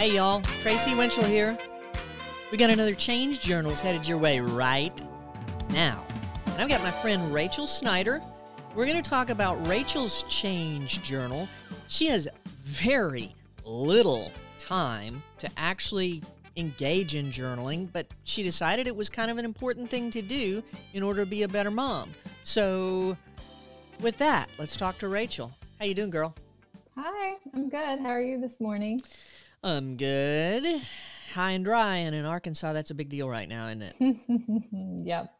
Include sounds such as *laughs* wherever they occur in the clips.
Hey, y'all. Tracy Winchell here. We got another Change Journals headed your way right now. And I've got my friend Rachel Snider. We're going to talk about Rachel's Change Journal. She has very little time to actually engage in journaling, but she decided it was kind of an important thing to do in order to be a better mom. So, with that, let's talk to Rachel. How you doing, girl? Hi, I'm good. How are you this morning? I'm good. High and dry, and in Arkansas, that's a big deal right now, isn't it? *laughs* yep.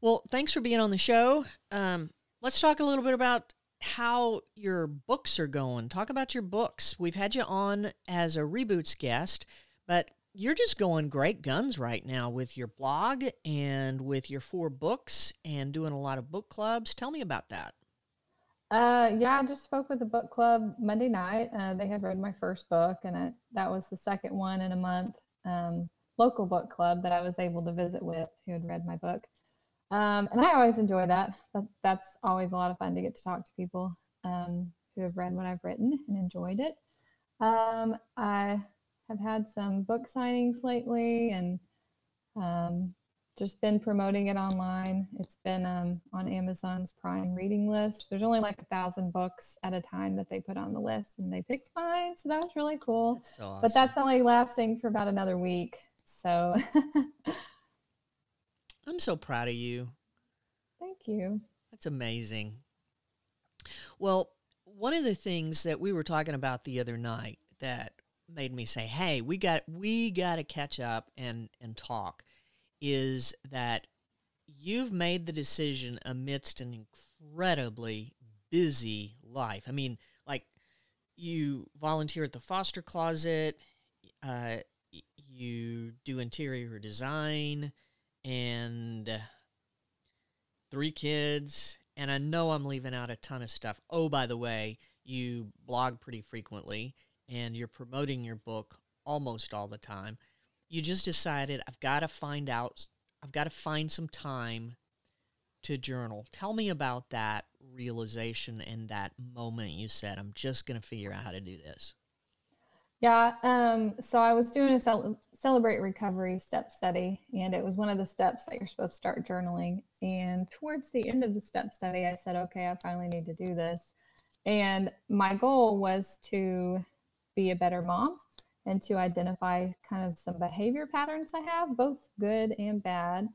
Well, thanks for being on the show. Um, let's talk a little bit about how your books are going. Talk about your books. We've had you on as a reboots guest, but you're just going great guns right now with your blog and with your four books and doing a lot of book clubs. Tell me about that. Uh, yeah, I just spoke with the book club Monday night. Uh, they had read my first book, and it, that was the second one in a month. Um, local book club that I was able to visit with who had read my book. Um, and I always enjoy that. that. That's always a lot of fun to get to talk to people um, who have read what I've written and enjoyed it. Um, I have had some book signings lately and um, just been promoting it online. It's been um, on Amazon's Prime reading list. There's only like a thousand books at a time that they put on the list, and they picked mine, so that was really cool. That's so awesome. But that's only lasting for about another week. So *laughs* I'm so proud of you. thank you. That's amazing. Well, one of the things that we were talking about the other night that made me say, "Hey, we got we got to catch up and and talk," is that you've made the decision amidst an incredibly busy life. I mean, like you volunteer at the foster closet, uh, you do interior design, and three kids. And I know I'm leaving out a ton of stuff. Oh, by the way, you blog pretty frequently and you're promoting your book almost all the time. You just decided, I've got to find out, I've got to find some time to journal. Tell me about that realization and that moment you said, I'm just going to figure out how to do this. Yeah. Um, so I was doing a cel- celebrate recovery step study, and it was one of the steps that you're supposed to start journaling. And towards the end of the step study, I said, okay, I finally need to do this. And my goal was to be a better mom and to identify kind of some behavior patterns I have, both good and bad,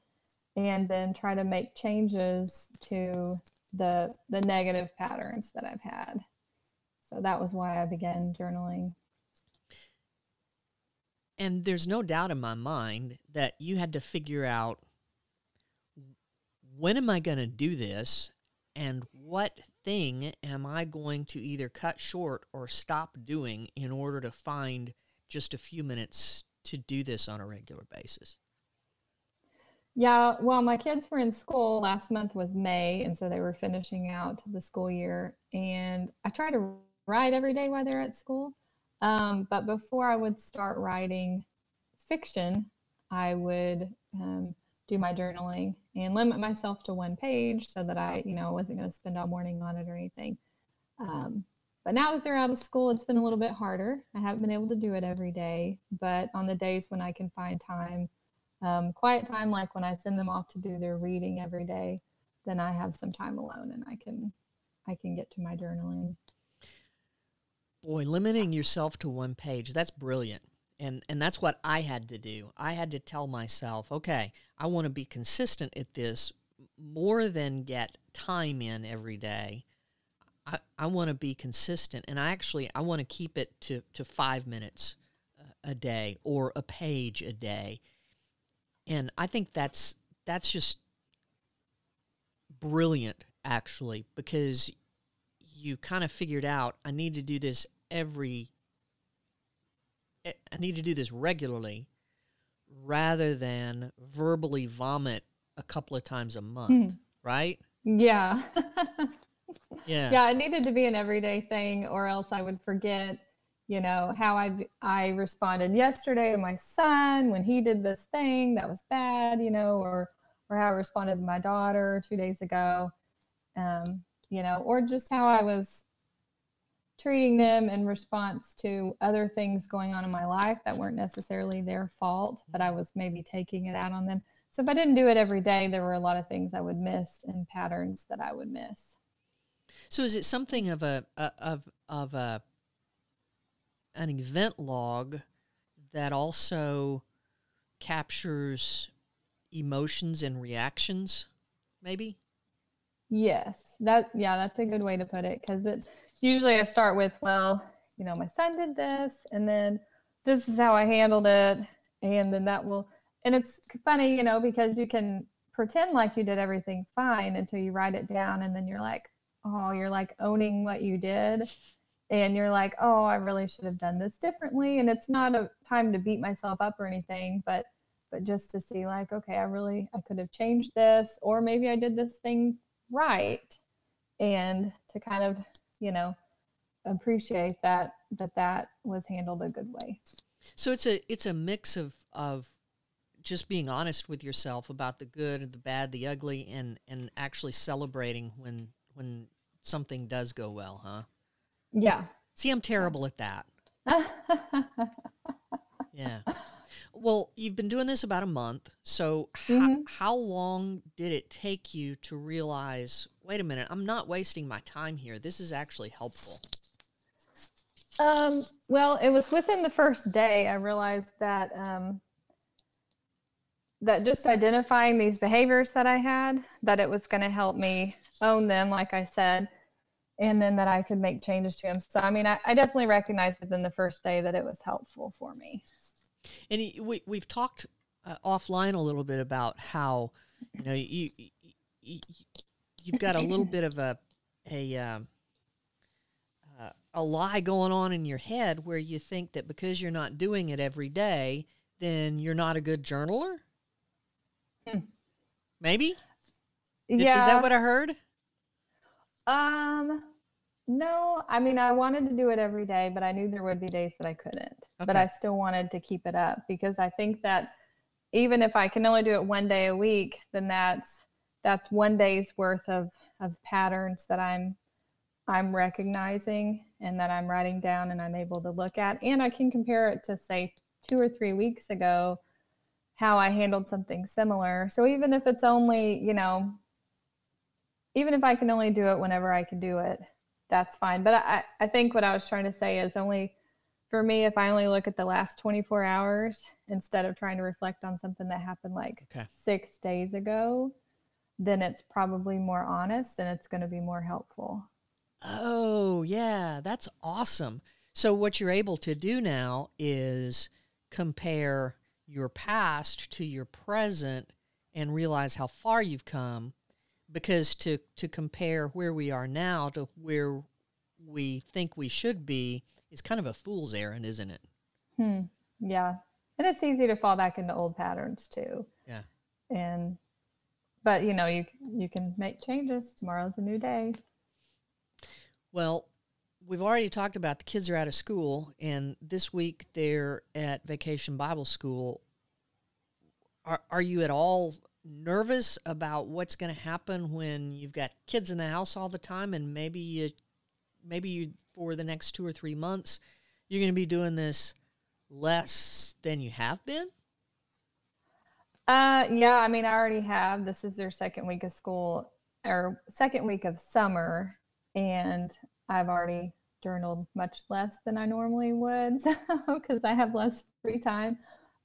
and then try to make changes to the the negative patterns that I've had. So that was why I began journaling. And there's no doubt in my mind that you had to figure out when am I going to do this and what thing am I going to either cut short or stop doing in order to find just a few minutes to do this on a regular basis? Yeah, well, my kids were in school. Last month was May, and so they were finishing out the school year. And I try to write every day while they're at school. Um, but before I would start writing fiction, I would um, do my journaling and limit myself to one page so that I, you know, wasn't going to spend all morning on it or anything. Um, but now that they're out of school, it's been a little bit harder. I haven't been able to do it every day, but on the days when I can find time, um, quiet time, like when I send them off to do their reading every day, then I have some time alone and I can, I can get to my journaling. Boy, limiting yourself to one page, that's brilliant. And and that's what I had to do. I had to tell myself, okay, I want to be consistent at this more than get time in every day. I, I want to be consistent and I actually I want to keep it to, to five minutes a day or a page a day. And I think that's that's just brilliant actually because you kind of figured out I need to do this every I need to do this regularly rather than verbally vomit a couple of times a month, hmm. right? Yeah. *laughs* Yeah. yeah, it needed to be an everyday thing, or else I would forget, you know, how I I responded yesterday to my son when he did this thing that was bad, you know, or or how I responded to my daughter two days ago, um, you know, or just how I was treating them in response to other things going on in my life that weren't necessarily their fault, but I was maybe taking it out on them. So if I didn't do it every day, there were a lot of things I would miss and patterns that I would miss. So is it something of a, of of a an event log that also captures emotions and reactions maybe? Yes. That yeah, that's a good way to put it cuz it usually I start with, well, you know, my son did this and then this is how I handled it and then that will and it's funny, you know, because you can pretend like you did everything fine until you write it down and then you're like, oh, you're like owning what you did. And you're like, oh, I really should have done this differently. And it's not a time to beat myself up or anything, but but just to see like, okay, I really I could have changed this or maybe I did this thing right. And to kind of you know appreciate that that that was handled a good way. So it's a it's a mix of of just being honest with yourself about the good and the bad the ugly and and actually celebrating when when something does go well huh yeah see i'm terrible at that *laughs* yeah well, you've been doing this about a month. So, mm-hmm. how long did it take you to realize, wait a minute, I'm not wasting my time here? This is actually helpful. Um, well, it was within the first day I realized that um, that just identifying these behaviors that I had, that it was going to help me own them, like I said, and then that I could make changes to them. So, I mean, I, I definitely recognized within the first day that it was helpful for me. And we we've talked uh, offline a little bit about how you know you, you you've got a little bit of a a um, uh, a lie going on in your head where you think that because you're not doing it every day, then you're not a good journaler. Hmm. Maybe. Yeah. Is that what I heard? Um, no, I mean, I wanted to do it every day, but I knew there would be days that I couldn't. Okay. But I still wanted to keep it up because I think that even if I can only do it one day a week, then that's that's one day's worth of of patterns that I'm I'm recognizing and that I'm writing down and I'm able to look at and I can compare it to say 2 or 3 weeks ago how I handled something similar. So even if it's only, you know, even if I can only do it whenever I can do it, that's fine. But I, I think what I was trying to say is only for me, if I only look at the last 24 hours instead of trying to reflect on something that happened like okay. six days ago, then it's probably more honest and it's going to be more helpful. Oh, yeah, that's awesome. So, what you're able to do now is compare your past to your present and realize how far you've come because to to compare where we are now to where we think we should be is kind of a fool's errand, isn't it? Hmm. Yeah, and it's easy to fall back into old patterns too. Yeah. And but you know you you can make changes. Tomorrow's a new day. Well, we've already talked about the kids are out of school, and this week they're at Vacation Bible School. Are are you at all nervous about what's going to happen when you've got kids in the house all the time and maybe you maybe you for the next 2 or 3 months you're going to be doing this less than you have been? Uh yeah, I mean I already have. This is their second week of school or second week of summer and I've already journaled much less than I normally would *laughs* because I have less free time.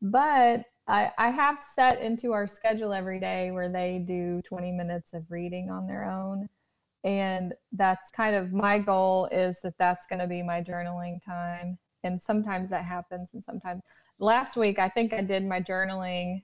But I, I have set into our schedule every day where they do 20 minutes of reading on their own. And that's kind of my goal is that that's going to be my journaling time. And sometimes that happens. And sometimes last week, I think I did my journaling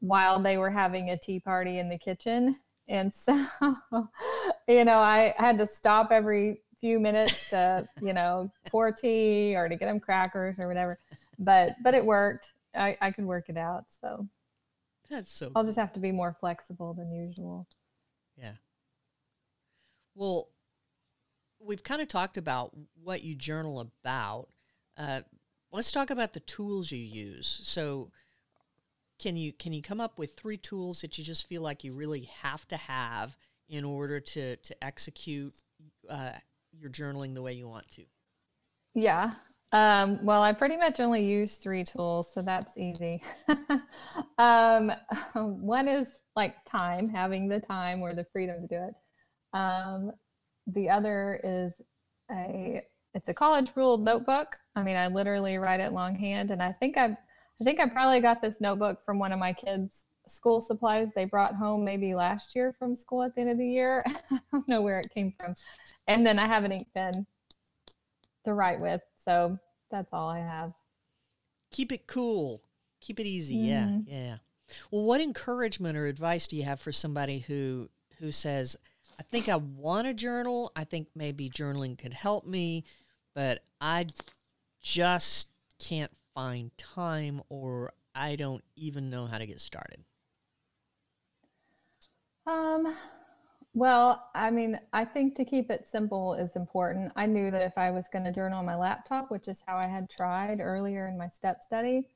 while they were having a tea party in the kitchen. And so, *laughs* you know, I had to stop every few minutes to, you know, pour tea or to get them crackers or whatever. But, but it worked I, I can work it out. So that's so. I'll just have to be more flexible than usual. Yeah. Well, we've kind of talked about what you journal about. Uh, let's talk about the tools you use. So, can you can you come up with three tools that you just feel like you really have to have in order to to execute uh, your journaling the way you want to? Yeah. Um, well, I pretty much only use three tools, so that's easy. *laughs* um, *laughs* one is like time, having the time or the freedom to do it. Um, the other is a it's a college ruled notebook. I mean, I literally write it longhand, and I think I I think I probably got this notebook from one of my kids' school supplies they brought home maybe last year from school at the end of the year. *laughs* I don't know where it came from. And then I have an ink pen to write with. So that's all I have. Keep it cool. Keep it easy. Mm-hmm. Yeah. Yeah. Well, what encouragement or advice do you have for somebody who who says, I think I want to journal. I think maybe journaling could help me, but I just can't find time or I don't even know how to get started? Um, well, I mean, I think to keep it simple is important. I knew that if I was going to journal on my laptop, which is how I had tried earlier in my step study,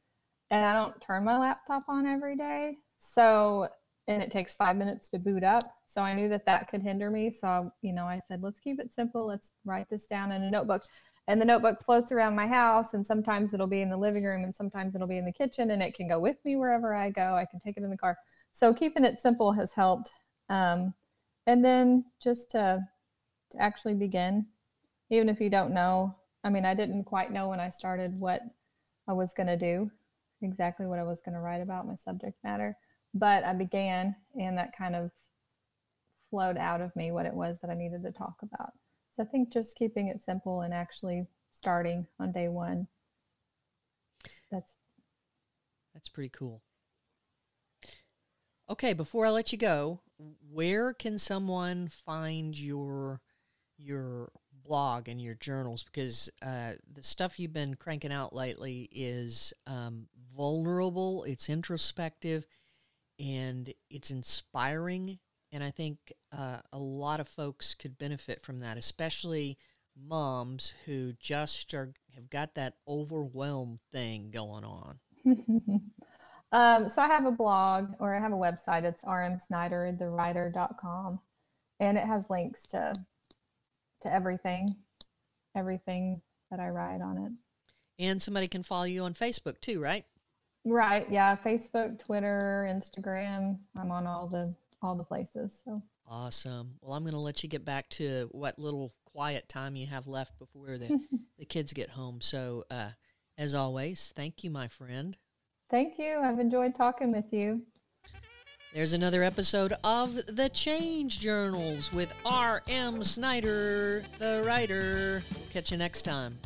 and I don't turn my laptop on every day. So, and it takes five minutes to boot up. So I knew that that could hinder me. So, you know, I said, let's keep it simple. Let's write this down in a notebook and the notebook floats around my house and sometimes it'll be in the living room and sometimes it'll be in the kitchen and it can go with me wherever i go i can take it in the car so keeping it simple has helped um, and then just to, to actually begin even if you don't know i mean i didn't quite know when i started what i was going to do exactly what i was going to write about my subject matter but i began and that kind of flowed out of me what it was that i needed to talk about so I think just keeping it simple and actually starting on day one. That's that's pretty cool. Okay, before I let you go, where can someone find your your blog and your journals? Because uh, the stuff you've been cranking out lately is um, vulnerable, it's introspective, and it's inspiring and I think uh, a lot of folks could benefit from that, especially moms who just are have got that overwhelmed thing going on. *laughs* um, so I have a blog or I have a website. It's rmsniderthewriter.com, and it has links to to everything, everything that I write on it. And somebody can follow you on Facebook too, right? Right. Yeah. Facebook, Twitter, Instagram. I'm on all the all the places. So awesome. Well, I'm going to let you get back to what little quiet time you have left before the *laughs* the kids get home. So, uh, as always, thank you, my friend. Thank you. I've enjoyed talking with you. There's another episode of The Change Journals with R.M. Snider, the writer. Catch you next time.